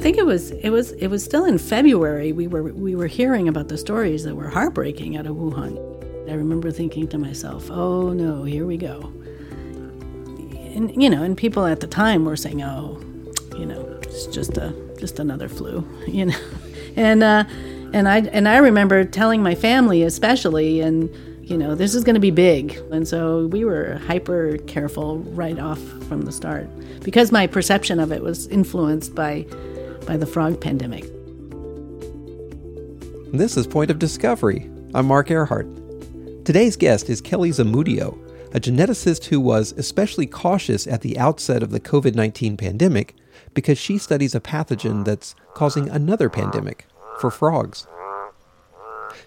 think it was it was it was still in February. We were we were hearing about the stories that were heartbreaking out of Wuhan. I remember thinking to myself, "Oh no, here we go." And you know, and people at the time were saying, "Oh, you know, it's just a just another flu," you know, and uh, and I and I remember telling my family, especially, and you know, this is going to be big. And so we were hyper careful right off from the start because my perception of it was influenced by by the frog pandemic. This is Point of Discovery. I'm Marc Airhart. Today's guest is Kelly Zamudio, a geneticist who was especially cautious at the outset of the COVID 19 pandemic because she studies a pathogen that's causing another pandemic for frogs.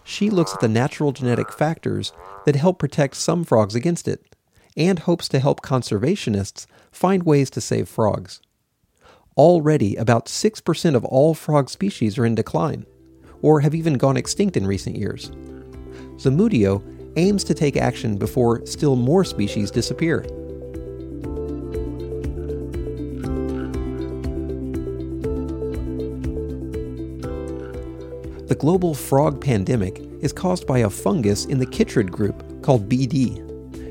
She looks at the natural genetic factors that help protect some frogs against it and hopes to help conservationists find ways to save frogs. Already, about 6% of all frog species are in decline, or have even gone extinct in recent years. Zamudio aims to take action before still more species disappear. The global frog pandemic is caused by a fungus in the chytrid group called BD.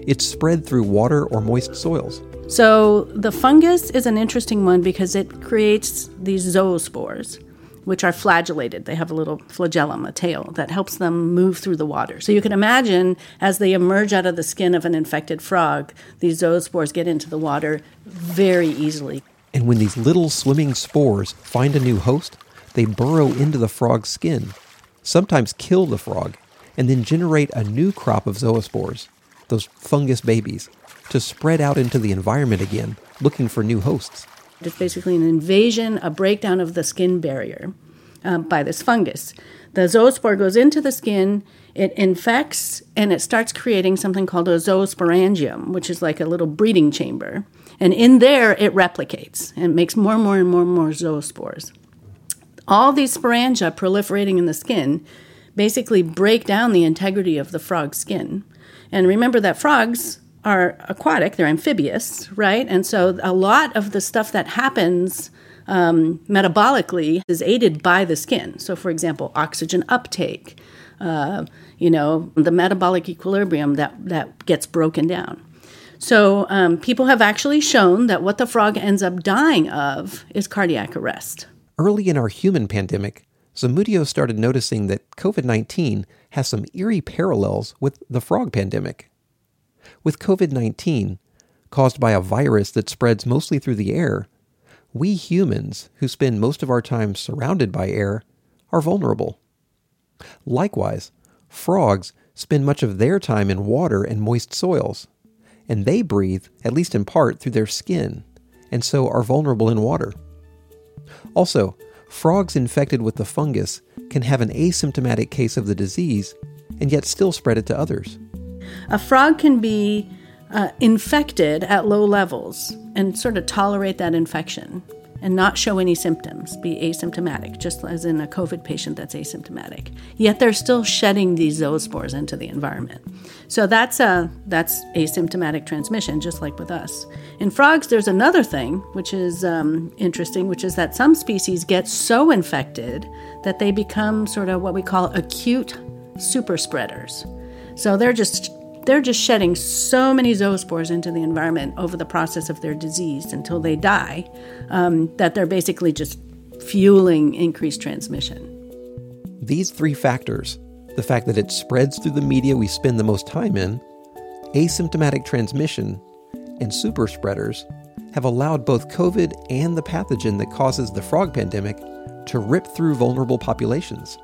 It's spread through water or moist soils. So the fungus is an interesting one because it creates these zoospores, which are flagellated. They have a little flagellum, a tail, that helps them move through the water. So you can imagine as they emerge out of the skin of an infected frog, these zoospores get into the water very easily. And when these little swimming spores find a new host, they burrow into the frog's skin, sometimes kill the frog, and then generate a new crop of zoospores, those fungus babies, to spread out into the environment again, looking for new hosts. It's basically an invasion, a breakdown of the skin barrier um, by this fungus. The zoospore goes into the skin, it infects, and it starts creating something called a zoosporangium, which is like a little breeding chamber. And in there, it replicates and makes more and more and more and more zoospores all these sporangia proliferating in the skin basically break down the integrity of the frog's skin. And remember that frogs are aquatic, they're amphibious, right? And so a lot of the stuff that happens um, metabolically is aided by the skin. So, for example, oxygen uptake, uh, you know, the metabolic equilibrium that, that gets broken down. So, um, people have actually shown that what the frog ends up dying of is cardiac arrest. Early in our human pandemic, Zamudio started noticing that COVID 19 has some eerie parallels with the frog pandemic. With COVID 19, caused by a virus that spreads mostly through the air, we humans, who spend most of our time surrounded by air, are vulnerable. Likewise, frogs spend much of their time in water and moist soils, and they breathe, at least in part, through their skin, and so are vulnerable in water. Also, frogs infected with the fungus can have an asymptomatic case of the disease and yet still spread it to others. A frog can be uh, infected at low levels and sort of tolerate that infection and not show any symptoms, be asymptomatic, just as in a COVID patient that's asymptomatic. Yet they're still shedding these zoospores into the environment. So that's a that's asymptomatic transmission, just like with us. In frogs, there's another thing which is um, interesting, which is that some species get so infected that they become sort of what we call acute super spreaders. So they're just they're just shedding so many zoospores into the environment over the process of their disease until they die um, that they're basically just fueling increased transmission. These three factors the fact that it spreads through the media we spend the most time in, asymptomatic transmission, and super spreaders have allowed both COVID and the pathogen that causes the frog pandemic to rip through vulnerable populations.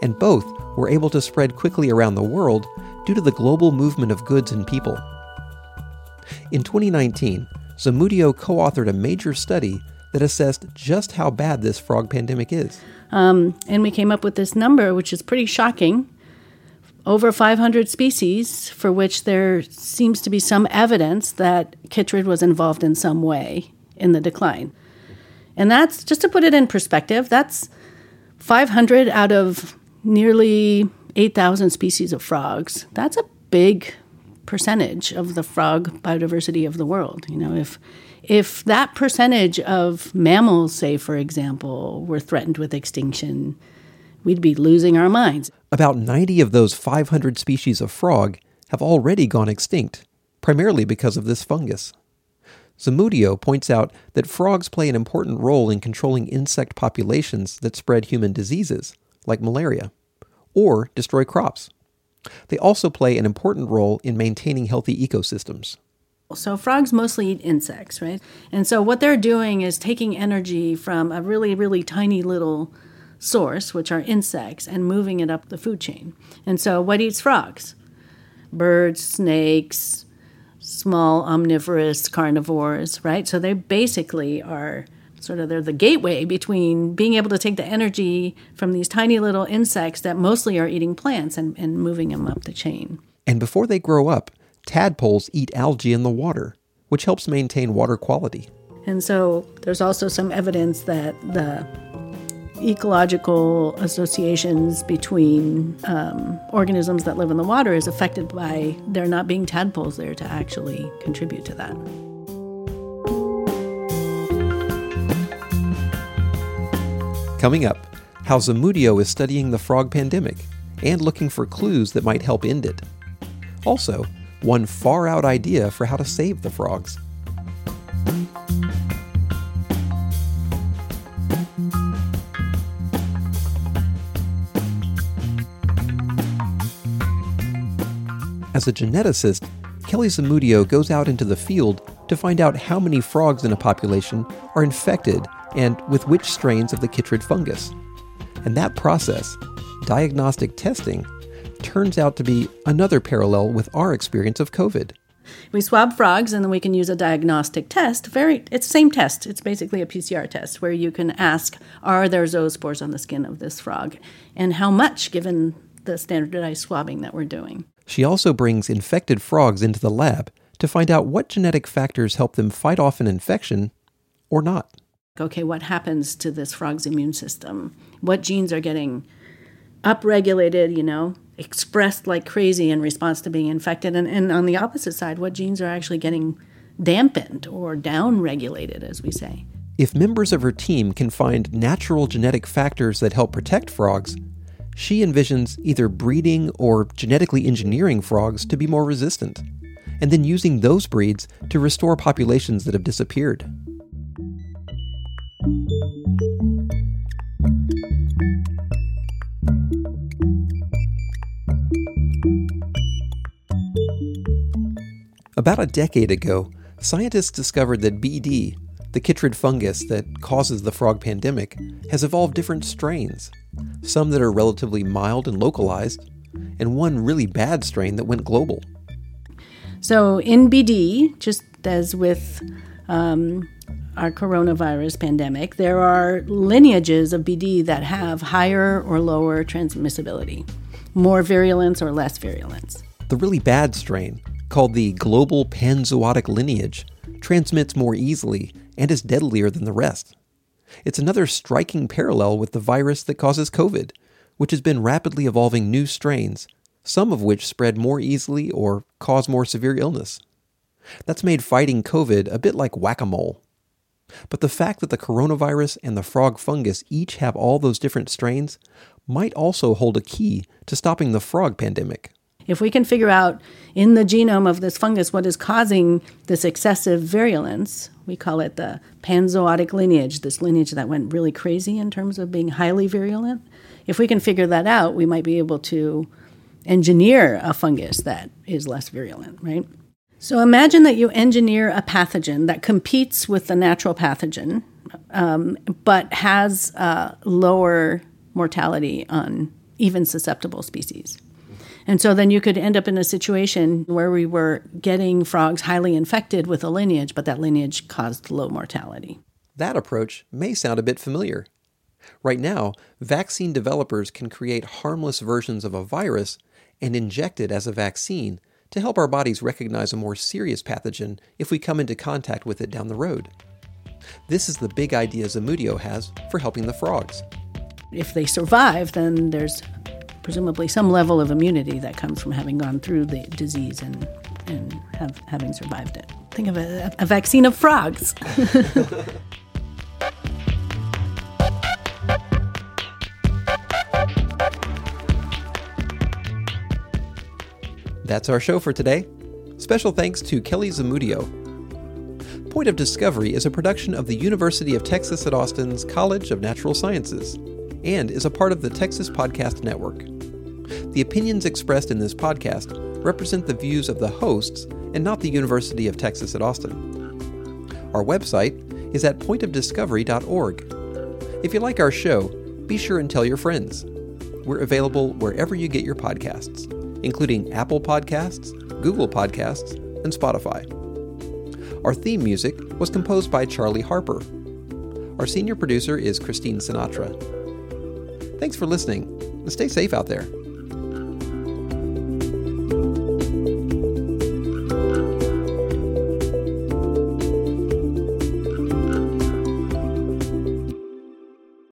And both were able to spread quickly around the world due to the global movement of goods and people. In 2019, Zamudio co authored a major study that assessed just how bad this frog pandemic is. Um, and we came up with this number, which is pretty shocking over 500 species for which there seems to be some evidence that chytrid was involved in some way in the decline. And that's, just to put it in perspective, that's 500 out of nearly 8,000 species of frogs. That's a big percentage of the frog biodiversity of the world. You know, if if that percentage of mammals, say for example, were threatened with extinction, we'd be losing our minds. About 90 of those 500 species of frog have already gone extinct, primarily because of this fungus. Zamudio points out that frogs play an important role in controlling insect populations that spread human diseases, like malaria, or destroy crops. They also play an important role in maintaining healthy ecosystems. So, frogs mostly eat insects, right? And so, what they're doing is taking energy from a really, really tiny little source, which are insects, and moving it up the food chain. And so, what eats frogs? Birds, snakes, small omnivorous carnivores, right? So, they basically are sort of they're the gateway between being able to take the energy from these tiny little insects that mostly are eating plants and, and moving them up the chain. And before they grow up, Tadpoles eat algae in the water, which helps maintain water quality. And so there's also some evidence that the ecological associations between um, organisms that live in the water is affected by there not being tadpoles there to actually contribute to that. Coming up, how Zamudio is studying the frog pandemic and looking for clues that might help end it. Also, one far out idea for how to save the frogs. As a geneticist, Kelly Zamudio goes out into the field to find out how many frogs in a population are infected and with which strains of the chytrid fungus. And that process, diagnostic testing, turns out to be another parallel with our experience of COVID. We swab frogs and then we can use a diagnostic test. Very it's the same test. It's basically a PCR test where you can ask are there zoospores on the skin of this frog and how much given the standardized swabbing that we're doing. She also brings infected frogs into the lab to find out what genetic factors help them fight off an infection or not. Okay, what happens to this frog's immune system? What genes are getting upregulated, you know, expressed like crazy in response to being infected. And, and on the opposite side, what genes are actually getting dampened or downregulated, as we say. If members of her team can find natural genetic factors that help protect frogs, she envisions either breeding or genetically engineering frogs to be more resistant, and then using those breeds to restore populations that have disappeared. About a decade ago, scientists discovered that BD, the chytrid fungus that causes the frog pandemic, has evolved different strains. Some that are relatively mild and localized, and one really bad strain that went global. So, in BD, just as with um, our coronavirus pandemic, there are lineages of BD that have higher or lower transmissibility, more virulence or less virulence. The really bad strain called the global panzootic lineage, transmits more easily and is deadlier than the rest. It's another striking parallel with the virus that causes COVID, which has been rapidly evolving new strains, some of which spread more easily or cause more severe illness. That's made fighting COVID a bit like whack a mole. But the fact that the coronavirus and the frog fungus each have all those different strains might also hold a key to stopping the frog pandemic. If we can figure out in the genome of this fungus what is causing this excessive virulence, we call it the panzootic lineage, this lineage that went really crazy in terms of being highly virulent. If we can figure that out, we might be able to engineer a fungus that is less virulent, right? So imagine that you engineer a pathogen that competes with the natural pathogen, um, but has uh, lower mortality on even susceptible species. And so then you could end up in a situation where we were getting frogs highly infected with a lineage, but that lineage caused low mortality. That approach may sound a bit familiar. Right now, vaccine developers can create harmless versions of a virus and inject it as a vaccine to help our bodies recognize a more serious pathogen if we come into contact with it down the road. This is the big idea Zamudio has for helping the frogs. If they survive, then there's presumably some level of immunity that comes from having gone through the disease and, and have, having survived it. Think of a, a vaccine of frogs. That's our show for today. Special thanks to Kelly Zamudio. Point of Discovery is a production of the University of Texas at Austin's College of Natural Sciences and is a part of the Texas Podcast Network. The opinions expressed in this podcast represent the views of the hosts and not the University of Texas at Austin. Our website is at pointofdiscovery.org. If you like our show, be sure and tell your friends. We're available wherever you get your podcasts, including Apple Podcasts, Google Podcasts, and Spotify. Our theme music was composed by Charlie Harper. Our senior producer is Christine Sinatra. Thanks for listening, stay safe out there.